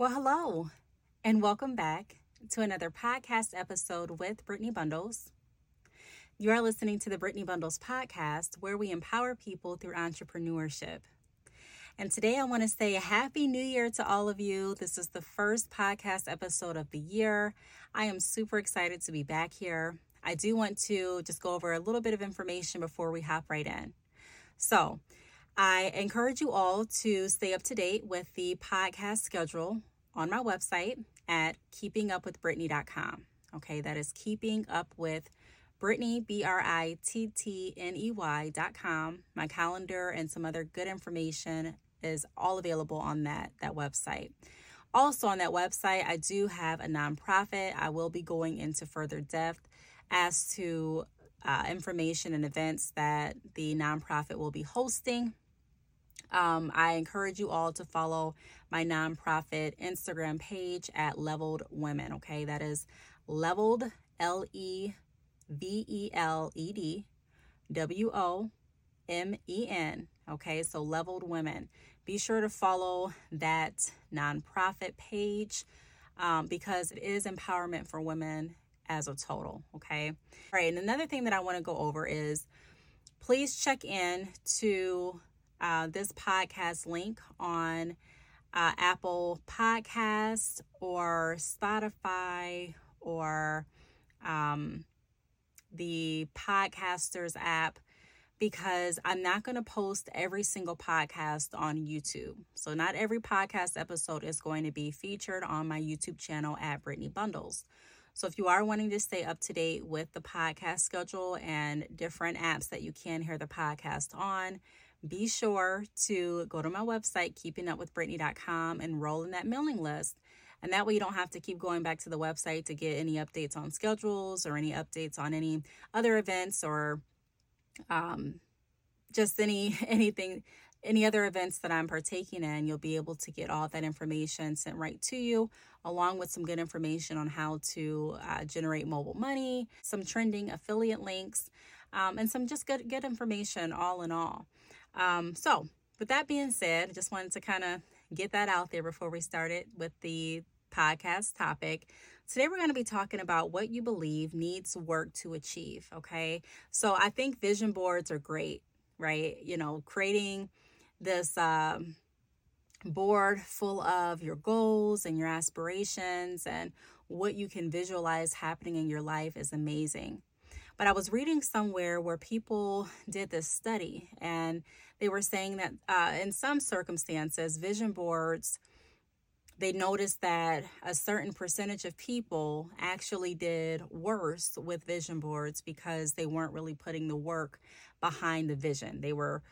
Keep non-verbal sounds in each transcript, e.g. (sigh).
Well, hello, and welcome back to another podcast episode with Brittney Bundles. You are listening to the Brittney Bundles podcast, where we empower people through entrepreneurship. And today I want to say a happy new year to all of you. This is the first podcast episode of the year. I am super excited to be back here. I do want to just go over a little bit of information before we hop right in. So, I encourage you all to stay up to date with the podcast schedule on my website at keepingupwithbrittney.com. Okay, that is keeping up with Brittney, B R I T T N E Y.com. My calendar and some other good information is all available on that, that website. Also, on that website, I do have a nonprofit. I will be going into further depth as to uh, information and events that the nonprofit will be hosting. Um, I encourage you all to follow my nonprofit Instagram page at Leveled Women. Okay, that is Leveled L E V E L E D W O M E N. Okay, so Leveled Women. Be sure to follow that nonprofit page um, because it is empowerment for women as a total. Okay. All right. And another thing that I want to go over is please check in to uh, this podcast link on uh, Apple Podcast or Spotify or um, the Podcasters app because I'm not going to post every single podcast on YouTube. So, not every podcast episode is going to be featured on my YouTube channel at Brittney Bundles. So, if you are wanting to stay up to date with the podcast schedule and different apps that you can hear the podcast on, be sure to go to my website, keepingupwithbrittney.com, and roll in that mailing list. And that way you don't have to keep going back to the website to get any updates on schedules or any updates on any other events or um, just any (laughs) anything any other events that I'm partaking in, you'll be able to get all that information sent right to you, along with some good information on how to uh, generate mobile money, some trending affiliate links, um, and some just good good information all in all. Um, so, with that being said, I just wanted to kind of get that out there before we started with the podcast topic. Today, we're going to be talking about what you believe needs work to achieve. Okay. So, I think vision boards are great, right? You know, creating this um, board full of your goals and your aspirations and what you can visualize happening in your life is amazing. But I was reading somewhere where people did this study and they were saying that uh, in some circumstances, vision boards, they noticed that a certain percentage of people actually did worse with vision boards because they weren't really putting the work behind the vision. They were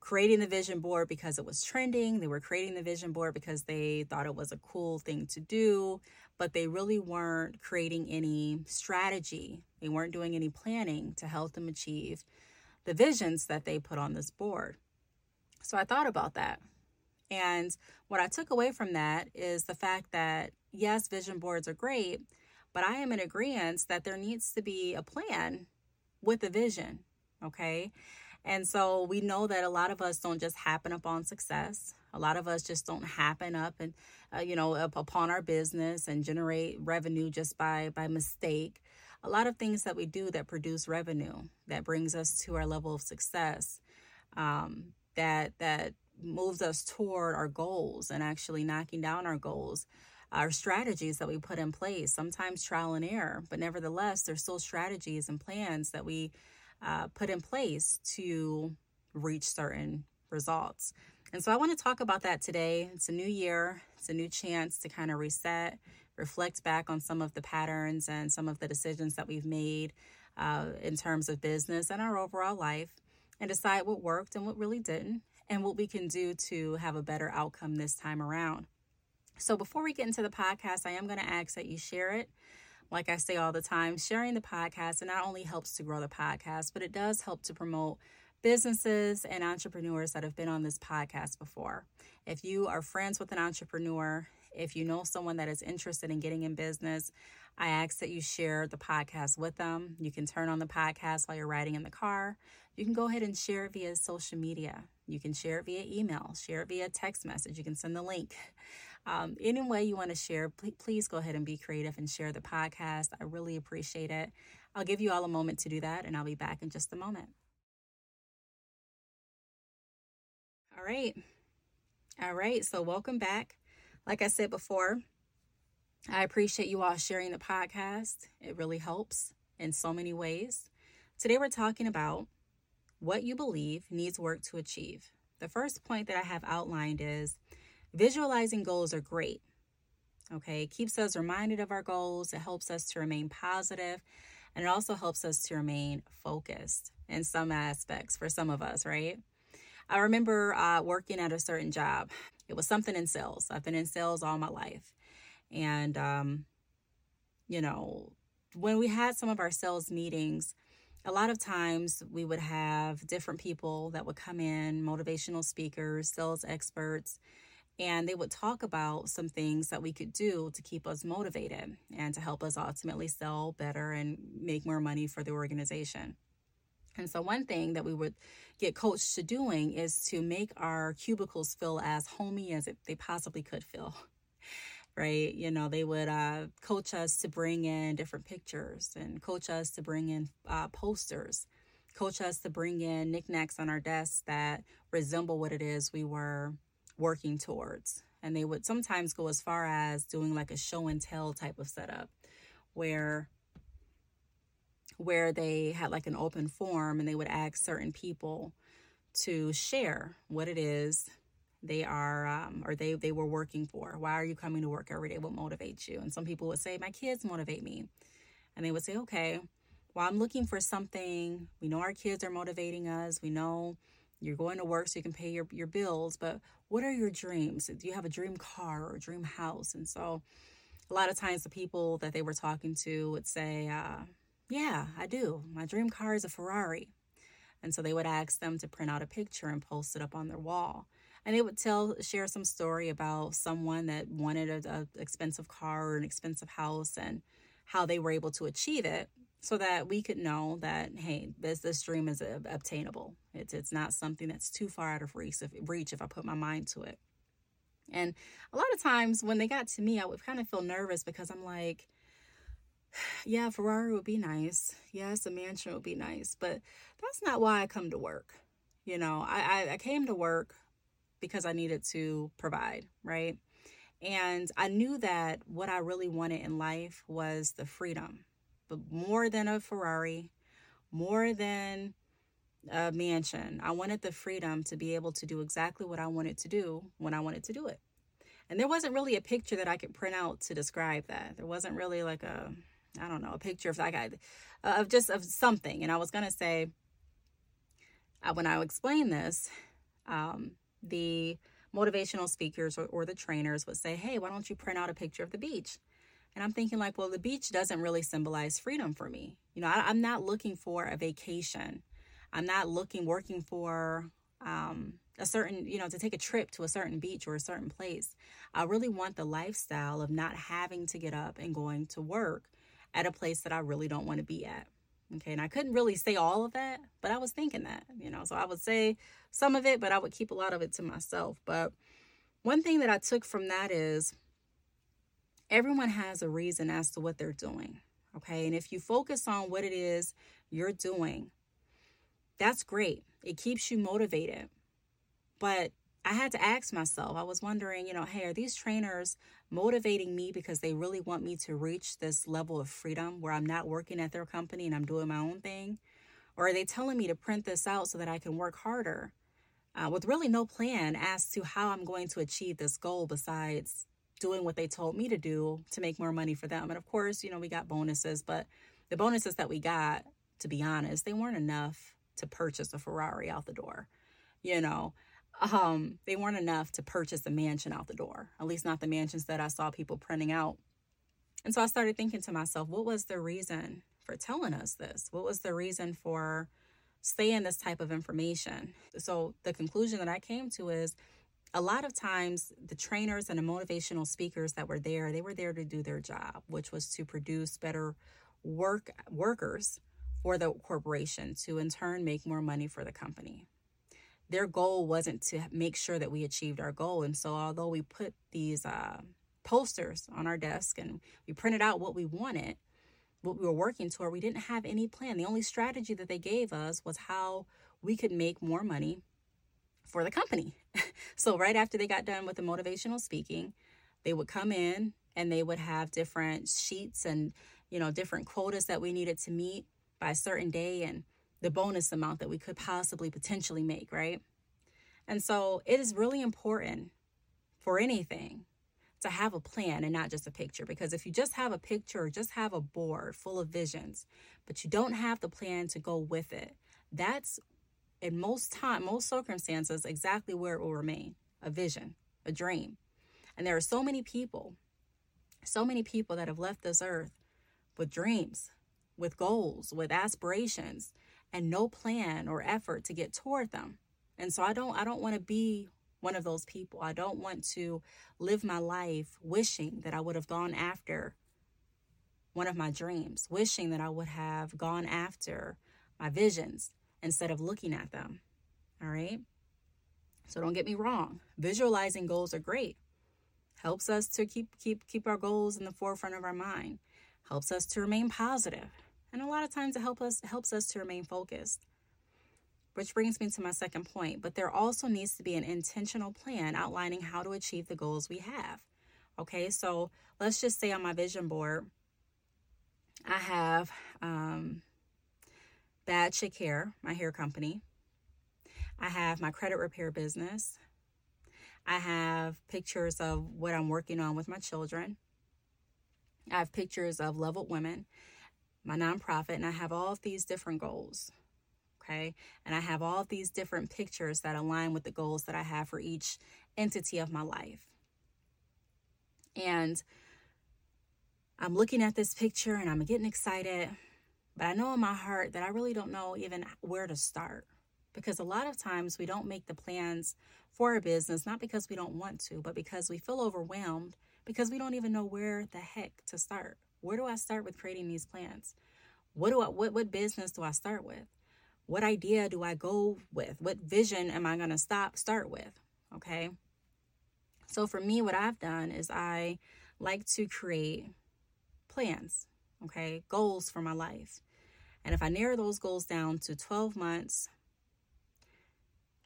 creating the vision board because it was trending. They were creating the vision board because they thought it was a cool thing to do, but they really weren't creating any strategy. They weren't doing any planning to help them achieve the visions that they put on this board. So I thought about that. And what I took away from that is the fact that, yes, vision boards are great, but I am in agreement that there needs to be a plan with a vision. Okay. And so we know that a lot of us don't just happen upon success. A lot of us just don't happen up and, uh, you know, up upon our business and generate revenue just by by mistake. A lot of things that we do that produce revenue that brings us to our level of success, um, that that moves us toward our goals and actually knocking down our goals our strategies that we put in place, sometimes trial and error, but nevertheless, there's still strategies and plans that we uh, put in place to reach certain results. And so I want to talk about that today. It's a new year, it's a new chance to kind of reset, reflect back on some of the patterns and some of the decisions that we've made uh, in terms of business and our overall life, and decide what worked and what really didn't, and what we can do to have a better outcome this time around. So before we get into the podcast, I am going to ask that you share it like I say all the time, sharing the podcast, it not only helps to grow the podcast, but it does help to promote businesses and entrepreneurs that have been on this podcast before. If you are friends with an entrepreneur, if you know someone that is interested in getting in business, I ask that you share the podcast with them. You can turn on the podcast while you're riding in the car. You can go ahead and share it via social media. You can share it via email, share it via text message. You can send the link. Um, any way you want to share, please go ahead and be creative and share the podcast. I really appreciate it. I'll give you all a moment to do that, and I'll be back in just a moment. All right. All right. So, welcome back. Like I said before, I appreciate you all sharing the podcast. It really helps in so many ways. Today, we're talking about what you believe needs work to achieve. The first point that I have outlined is visualizing goals are great. Okay, it keeps us reminded of our goals, it helps us to remain positive, and it also helps us to remain focused in some aspects for some of us, right? I remember uh, working at a certain job. It was something in sales. I've been in sales all my life. And, um, you know, when we had some of our sales meetings, a lot of times we would have different people that would come in, motivational speakers, sales experts, and they would talk about some things that we could do to keep us motivated and to help us ultimately sell better and make more money for the organization. And so, one thing that we would get coached to doing is to make our cubicles feel as homey as they possibly could feel. (laughs) Right? You know, they would uh, coach us to bring in different pictures and coach us to bring in uh, posters, coach us to bring in knickknacks on our desks that resemble what it is we were working towards. And they would sometimes go as far as doing like a show and tell type of setup where where they had like an open forum and they would ask certain people to share what it is they are um, or they they were working for. Why are you coming to work every day? What motivates you? And some people would say my kids motivate me. And they would say okay well i'm looking for something. We know our kids are motivating us. We know you're going to work so you can pay your, your bills but what are your dreams? Do you have a dream car or a dream house? And so a lot of times the people that they were talking to would say uh, yeah, I do. My dream car is a Ferrari. And so they would ask them to print out a picture and post it up on their wall. And they would tell, share some story about someone that wanted an expensive car or an expensive house and how they were able to achieve it so that we could know that, hey, this, this dream is uh, obtainable. It's, it's not something that's too far out of reach if, reach if I put my mind to it. And a lot of times when they got to me, I would kind of feel nervous because I'm like, yeah, Ferrari would be nice. Yes, a mansion would be nice, but that's not why I come to work. You know, I, I, I came to work because I needed to provide, right? And I knew that what I really wanted in life was the freedom, but more than a Ferrari, more than a mansion. I wanted the freedom to be able to do exactly what I wanted to do when I wanted to do it. And there wasn't really a picture that I could print out to describe that. There wasn't really like a I don't know, a picture of like I, of just of something. And I was gonna say, uh, when I explain this, um, the motivational speakers or, or the trainers would say, "Hey, why don't you print out a picture of the beach?" And I'm thinking like, well, the beach doesn't really symbolize freedom for me. You know, I, am not looking for a vacation. I'm not looking working for um, a certain, you know, to take a trip to a certain beach or a certain place. I really want the lifestyle of not having to get up and going to work at a place that I really don't want to be at. Okay, and I couldn't really say all of that, but I was thinking that, you know, so I would say some of it, but I would keep a lot of it to myself. But one thing that I took from that is everyone has a reason as to what they're doing. Okay, and if you focus on what it is you're doing, that's great. It keeps you motivated. But I had to ask myself, I was wondering, you know, hey, are these trainers motivating me because they really want me to reach this level of freedom where I'm not working at their company and I'm doing my own thing? Or are they telling me to print this out so that I can work harder uh, with really no plan as to how I'm going to achieve this goal besides doing what they told me to do to make more money for them? And of course, you know, we got bonuses, but the bonuses that we got, to be honest, they weren't enough to purchase a Ferrari out the door, you know um, they weren't enough to purchase a mansion out the door, at least not the mansions that I saw people printing out. And so I started thinking to myself, what was the reason for telling us this? What was the reason for saying this type of information? So the conclusion that I came to is a lot of times the trainers and the motivational speakers that were there, they were there to do their job, which was to produce better work workers for the corporation to in turn make more money for the company. Their goal wasn't to make sure that we achieved our goal. And so, although we put these uh, posters on our desk and we printed out what we wanted, what we were working toward, we didn't have any plan. The only strategy that they gave us was how we could make more money for the company. (laughs) so, right after they got done with the motivational speaking, they would come in and they would have different sheets and, you know, different quotas that we needed to meet by a certain day and the bonus amount that we could possibly potentially make, right? And so it is really important for anything to have a plan and not just a picture because if you just have a picture or just have a board full of visions but you don't have the plan to go with it that's in most time most circumstances exactly where it will remain a vision a dream and there are so many people so many people that have left this earth with dreams with goals with aspirations and no plan or effort to get toward them. And so I don't I don't want to be one of those people. I don't want to live my life wishing that I would have gone after one of my dreams, wishing that I would have gone after my visions instead of looking at them. All right? So don't get me wrong. Visualizing goals are great. Helps us to keep keep keep our goals in the forefront of our mind. Helps us to remain positive and a lot of times it help us helps us to remain focused. Which brings me to my second point, but there also needs to be an intentional plan outlining how to achieve the goals we have. Okay, so let's just say on my vision board, I have um, Bad Chick Hair, my hair company. I have my credit repair business. I have pictures of what I'm working on with my children. I have pictures of Leveled Women my nonprofit, and I have all of these different goals. Okay. And I have all of these different pictures that align with the goals that I have for each entity of my life. And I'm looking at this picture and I'm getting excited, but I know in my heart that I really don't know even where to start. Because a lot of times we don't make the plans for a business, not because we don't want to, but because we feel overwhelmed, because we don't even know where the heck to start. Where do I start with creating these plans? What do I what what business do I start with? What idea do I go with? What vision am I going to stop start with? Okay? So for me what I've done is I like to create plans, okay? Goals for my life. And if I narrow those goals down to 12 months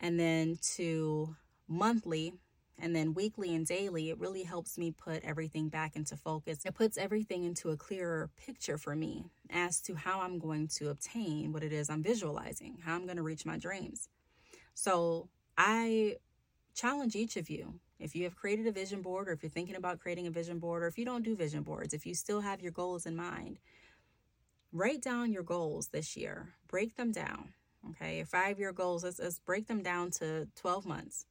and then to monthly and then weekly and daily, it really helps me put everything back into focus. It puts everything into a clearer picture for me as to how I'm going to obtain what it is I'm visualizing, how I'm going to reach my dreams. So I challenge each of you if you have created a vision board or if you're thinking about creating a vision board or if you don't do vision boards, if you still have your goals in mind, write down your goals this year, break them down. Okay, five year goals, let's, let's break them down to 12 months.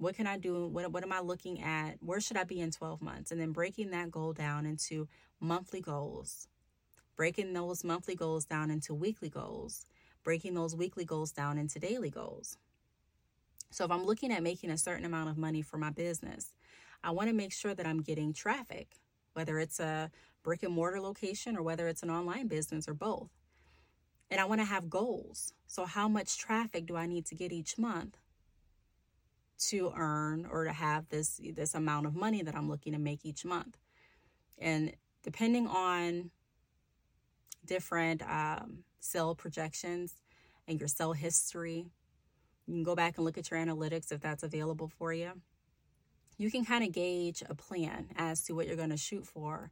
What can I do? What, what am I looking at? Where should I be in 12 months? And then breaking that goal down into monthly goals, breaking those monthly goals down into weekly goals, breaking those weekly goals down into daily goals. So if I'm looking at making a certain amount of money for my business, I want to make sure that I'm getting traffic, whether it's a brick and mortar location or whether it's an online business or both. And I want to have goals. So, how much traffic do I need to get each month to earn or to have this this amount of money that I'm looking to make each month. And depending on different um, sale projections and your sale history, you can go back and look at your analytics if that's available for you. You can kind of gauge a plan as to what you're going to shoot for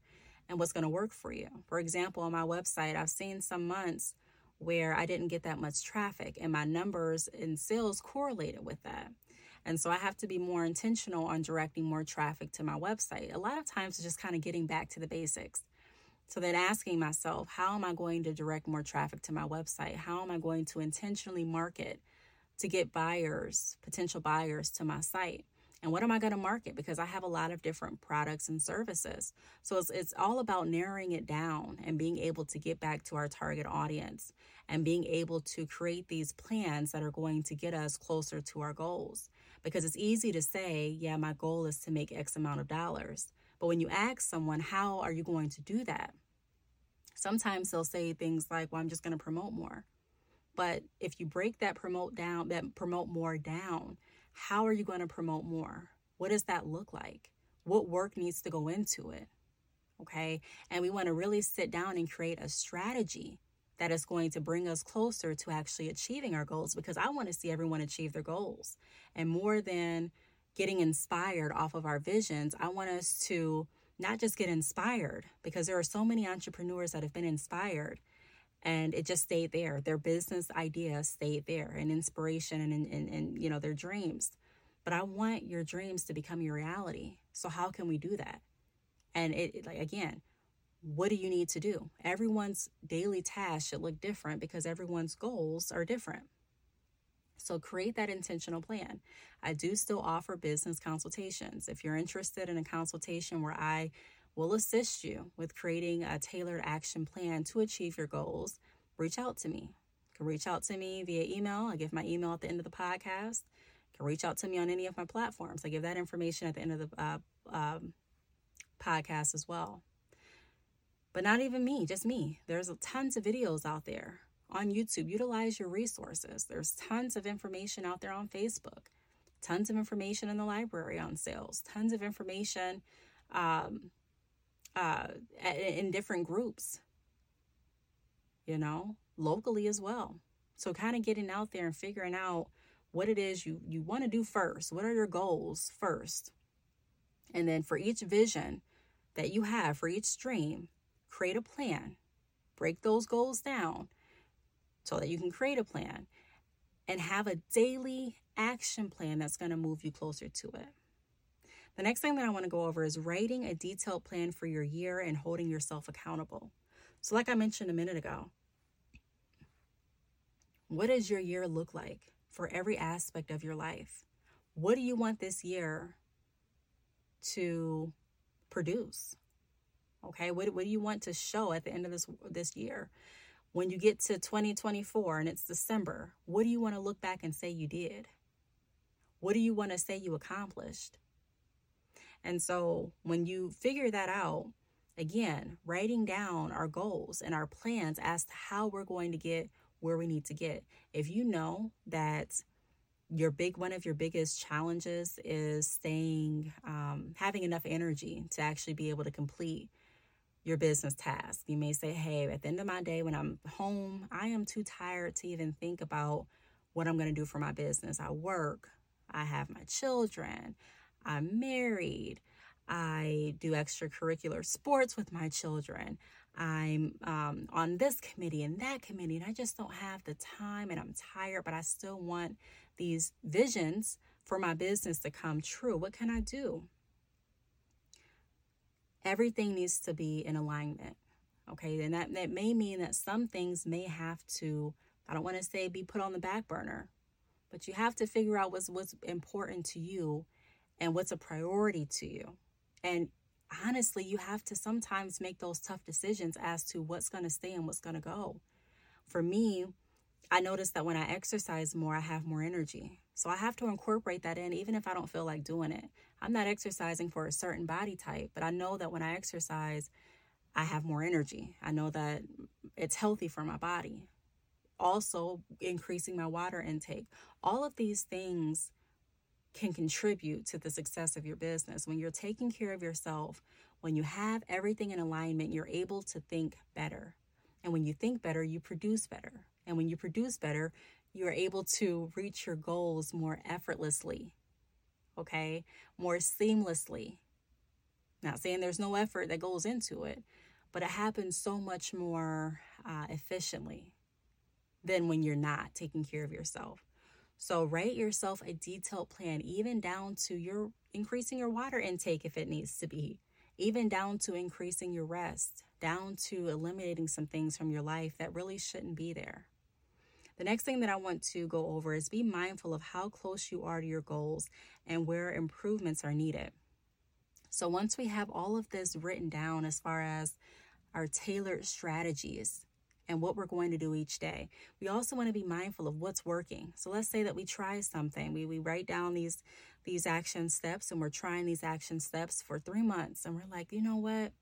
and what's going to work for you. For example, on my website, I've seen some months where I didn't get that much traffic and my numbers in sales correlated with that. And so I have to be more intentional on directing more traffic to my website. A lot of times it's just kind of getting back to the basics. So then asking myself, how am I going to direct more traffic to my website? How am I going to intentionally market to get buyers, potential buyers to my site? And what am I going to market? Because I have a lot of different products and services. So it's, it's all about narrowing it down and being able to get back to our target audience and being able to create these plans that are going to get us closer to our goals because it's easy to say, yeah, my goal is to make X amount of dollars. But when you ask someone, how are you going to do that? Sometimes they'll say things like, well, I'm just going to promote more. But if you break that promote down, that promote more down, how are you going to promote more? What does that look like? What work needs to go into it? Okay. And we want to really sit down and create a strategy that is going to bring us closer to actually achieving our goals because I want to see everyone achieve their goals. And more than getting inspired off of our visions, I want us to not just get inspired because there are so many entrepreneurs that have been inspired and it just stayed there. Their business idea stayed there and inspiration and, and, and, you know, their dreams. But I want your dreams to become your reality. So how can we do that? And it, it like again, what do you need to do? Everyone's daily task should look different because everyone's goals are different. So create that intentional plan. I do still offer business consultations. If you're interested in a consultation where I will assist you with creating a tailored action plan to achieve your goals, reach out to me. You can reach out to me via email. I give my email at the end of the podcast. You can reach out to me on any of my platforms. I give that information at the end of the uh, um, podcast as well. But not even me, just me. There's tons of videos out there on YouTube. Utilize your resources. There's tons of information out there on Facebook, tons of information in the library on sales, tons of information um, uh, in different groups, you know, locally as well. So, kind of getting out there and figuring out what it is you, you want to do first. What are your goals first? And then for each vision that you have, for each stream, create a plan. Break those goals down so that you can create a plan and have a daily action plan that's going to move you closer to it. The next thing that I want to go over is writing a detailed plan for your year and holding yourself accountable. So, like I mentioned a minute ago, what does your year look like for every aspect of your life? What do you want this year to produce? Okay, what, what do you want to show at the end of this this year? When you get to 2024 and it's December, what do you want to look back and say you did? What do you want to say you accomplished? And so when you figure that out, again, writing down our goals and our plans as to how we're going to get where we need to get. If you know that your big one of your biggest challenges is staying um, having enough energy to actually be able to complete your business task. You may say, hey, at the end of my day, when I'm home, I am too tired to even think about what I'm going to do for my business. I work, I have my children, I'm married, I do extracurricular sports with my children. I'm um, on this committee and that committee, and I just don't have the time and I'm tired, but I still want these visions for my business to come true. What can I do? Everything needs to be in alignment. Okay, and that, that may mean that some things may have to, I don't want to say be put on the back burner, but you have to figure out what's what's important to you and what's a priority to you. And honestly, you have to sometimes make those tough decisions as to what's going to stay and what's going to go. For me, I notice that when I exercise more, I have more energy. So I have to incorporate that in, even if I don't feel like doing it. I'm not exercising for a certain body type, but I know that when I exercise, I have more energy. I know that it's healthy for my body. Also, increasing my water intake. All of these things can contribute to the success of your business. When you're taking care of yourself, when you have everything in alignment, you're able to think better. And when you think better, you produce better. And when you produce better, you are able to reach your goals more effortlessly, okay? More seamlessly. Not saying there's no effort that goes into it, but it happens so much more uh, efficiently than when you're not taking care of yourself. So, write yourself a detailed plan, even down to your increasing your water intake if it needs to be, even down to increasing your rest, down to eliminating some things from your life that really shouldn't be there. The next thing that I want to go over is be mindful of how close you are to your goals and where improvements are needed. So, once we have all of this written down as far as our tailored strategies and what we're going to do each day, we also want to be mindful of what's working. So, let's say that we try something, we, we write down these these action steps and we're trying these action steps for three months and we're like, you know what?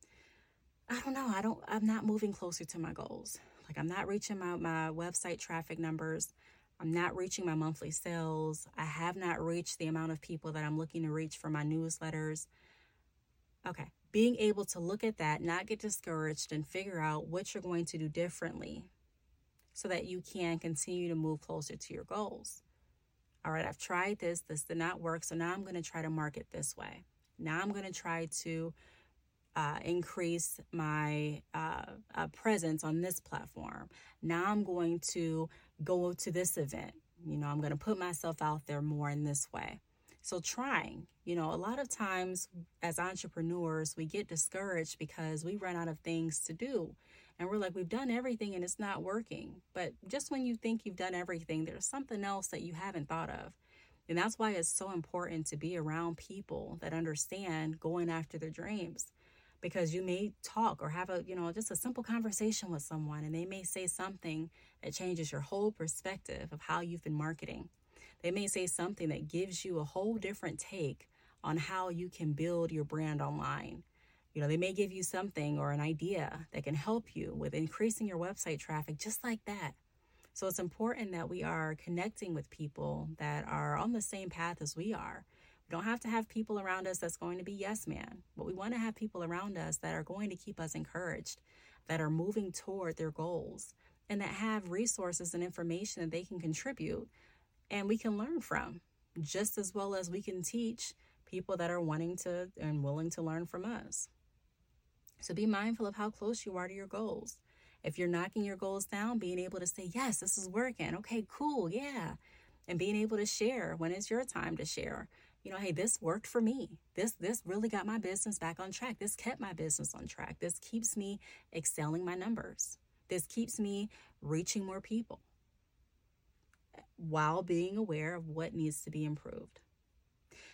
I don't know. I don't, I'm not moving closer to my goals Like I'm not reaching my, my website traffic numbers. I'm not reaching my monthly sales. I have not reached the amount of people that I'm looking to reach for my newsletters. Okay, being able to look at that, not get discouraged, and figure out what you're going to do differently so that you can continue to move closer to your goals. All right, I've tried this, this did not work, so now I'm going to try to market this way. Now I'm going to try to uh, increase my uh, uh, presence on this platform. Now I'm going to go to this event. You know, I'm going to put myself out there more in this way. So, trying, you know, a lot of times as entrepreneurs, we get discouraged because we run out of things to do. And we're like, we've done everything and it's not working. But just when you think you've done everything, there's something else that you haven't thought of. And that's why it's so important to be around people that understand going after their dreams. Because you may talk or have a, you know, just a simple conversation with someone and they may say something that changes your whole perspective of how you've been marketing. They may say something that gives you a whole different take on how you can build your brand online. You know, they may give you something or an idea that can help you with increasing your website traffic just like that. So it's important that we are connecting with people that are on the same path as we are. We don't have to have people around us that's going to be yes man, but we want to have people around us that are going to keep us encouraged, that are moving toward their goals, and that have resources and information that they can contribute and we can learn from, just as well as we can teach people that are wanting to and willing to learn from us. So be mindful of how close you are to your goals. If you're knocking your goals down, being able to say, Yes, this is working. Okay, cool. Yeah. And being able to share when it's your time to share. You know, hey, this worked for me. This this really got my business back on track. This kept my business on track. This keeps me excelling my numbers. This keeps me reaching more people while being aware of what needs to be improved.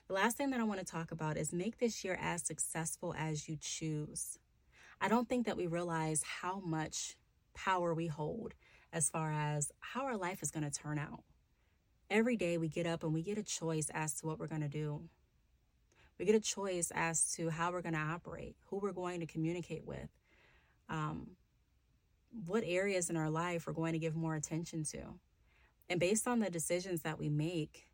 The last thing that I want to talk about is make this year as successful as you choose. I don't think that we realize how much power we hold as far as how our life is going to turn out. Every day we get up and we get a choice as to what we're going to do. We get a choice as to how we're going to operate, who we're going to communicate with, um, what areas in our life we're going to give more attention to. And based on the decisions that we make,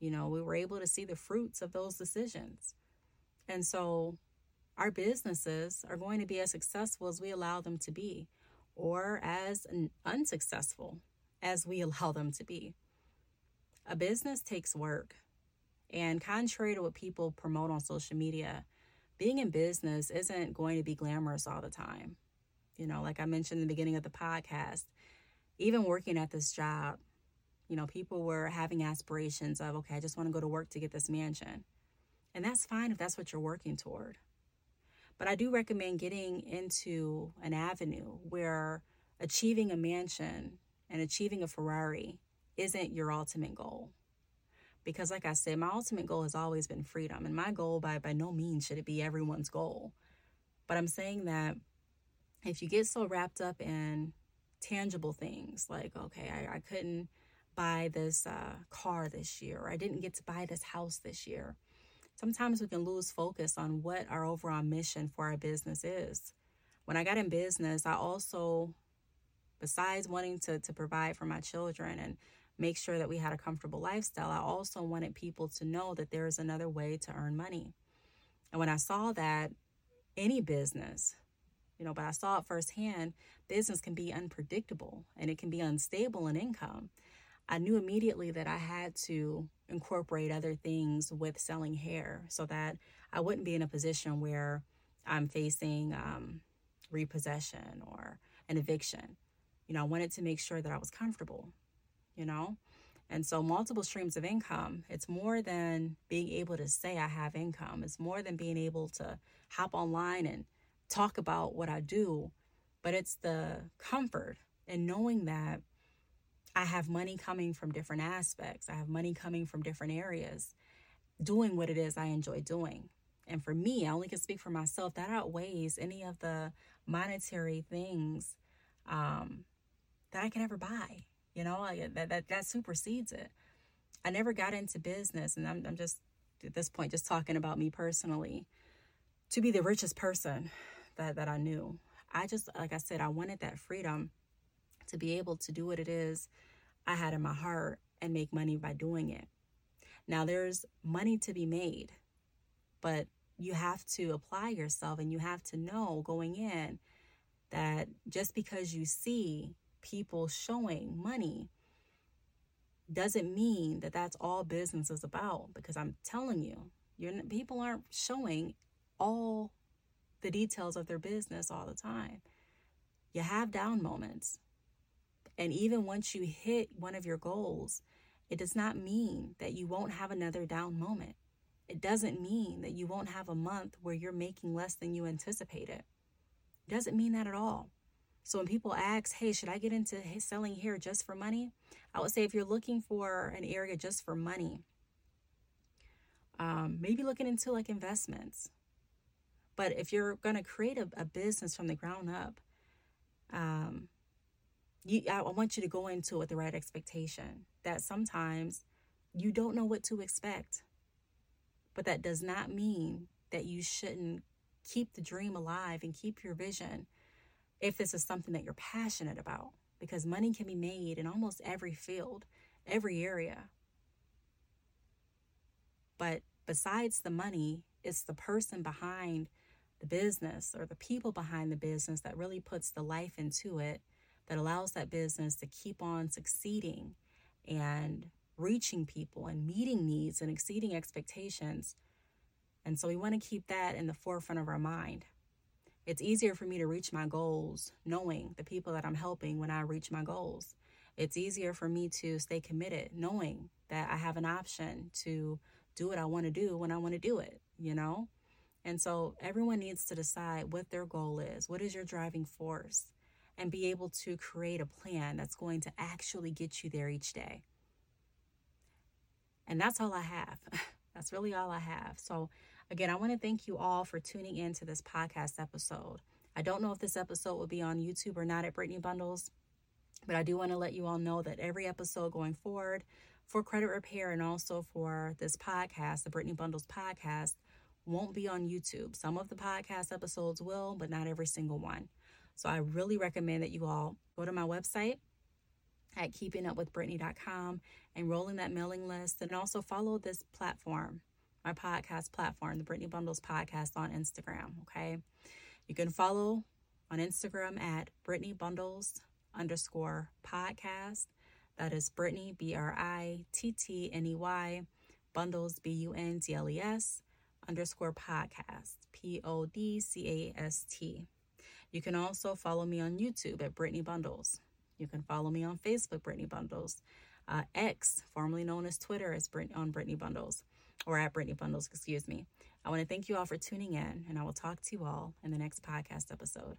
you know, we were able to see the fruits of those decisions. And so our businesses are going to be as successful as we allow them to be, or as unsuccessful as we (laughs) allow them to be. A business takes work. And contrary to what people promote on social media, being in business isn't going to be glamorous all the time. You know, like I mentioned in the beginning of the podcast, even working at this job, you know, people were having aspirations of, okay, I just want to go to work to get this mansion. And that's fine if that's what you're working toward. But I do recommend getting into an avenue where achieving a mansion and achieving a Ferrari isn't your ultimate goal. Because, like I said, my ultimate goal has always been freedom. And my goal, by, by no means, should it be everyone's goal. But I'm saying that if you get so wrapped up in tangible things, like, okay, I, I couldn't buy this uh, car this year, or I didn't get to buy this house this year. Sometimes we can lose focus on what our overall mission for our business is. When I got in business, I also, besides wanting to, to provide for my children and make sure that we had a comfortable lifestyle, I also wanted people to know that there is another way to earn money. And when I saw that any business, you know, but I saw it firsthand, business can be unpredictable and it can be unstable in income. I knew immediately that I had to incorporate other things with selling hair so that I wouldn't be in a position where I'm facing um, repossession or an eviction. You know, I wanted to make sure that I was comfortable, you know? And so, multiple streams of income, it's more than being able to say I have income. It's more than being able to hop online and talk about what I do, but it's the comfort and knowing that I have money coming from different aspects. I have money coming from different areas, doing what it is I enjoy doing. And for me, I only can speak for myself, that outweighs any of the monetary things um, that I could ever buy. You know, that, that, that supersedes it. I never got into business, and I'm, I'm just at this point just talking about me personally, to be the richest person that, that I knew. I just, like I said, I wanted that freedom to be able to do what it is I had in my heart and make money by doing it. Now, there's money to be made, but you have to apply yourself and you have to know going in that just because you see people showing money doesn't mean that that's all business is about because i'm telling you you're, people aren't showing all the details of their business all the time. You have down moments. And even once you hit one of your goals it does not mean that you won't have another down moment. It doesn't mean that you won't have a month where you're making less than you anticipated. It doesn't mean that at all so when people ask, hey, should I get into selling hair just for money? I would say if you're looking for an area just for money, um, maybe looking into like investments. But if you're going to create a, a, business from the ground up, um, you, I, I want you to go into it with the right expectation that sometimes you don't know what to expect. But that does not mean that you shouldn't keep the dream alive and keep your vision if this is something that you're passionate about, because money can be made in almost every field, every area. But besides the money, it's the person behind the business or the people behind the business that really puts the life into it that allows that business to keep on succeeding and reaching people and meeting needs and exceeding expectations. And so we want to keep that in the forefront of our mind. It's easier for me to reach my goals knowing the people that I'm helping when I reach my goals. It's easier for me to stay committed knowing that I have an option to do what I want to do when I want to do it, you know? And so everyone needs to decide what their goal is. What is your driving force? And be able to create a plan that's going to actually get you there each day. And that's all I have. (laughs) that's really all I have. So Again, I want to thank you all for tuning in to this podcast episode. I don't know if this episode will be on YouTube or not at Brittney Bundles, but I do want to let you all know that every episode going forward for credit repair and also for this podcast, the Brittney Bundles podcast, won't be on YouTube. Some of the podcast episodes will, but not every single one. So I really recommend that you all go to my website at keepingupwithbrittney.com, enroll in that mailing list, and also follow this platform my podcast platform, the Brittney Bundles Podcast on Instagram. Okay. You can follow on Instagram at Brittney Bundles underscore podcast. That is Brittney, B R I T T N E Y, Bundles, B U N D L E S, underscore podcast, P O D C A S T. You can also follow me on YouTube at Brittney Bundles. You can follow me on Facebook, Brittney Bundles. Uh, X, formerly known as Twitter, is Brit- on Brittney Bundles or at Brittney Bundles, excuse me. I want to thank you all for tuning in, and I will talk to you all in the next podcast episode.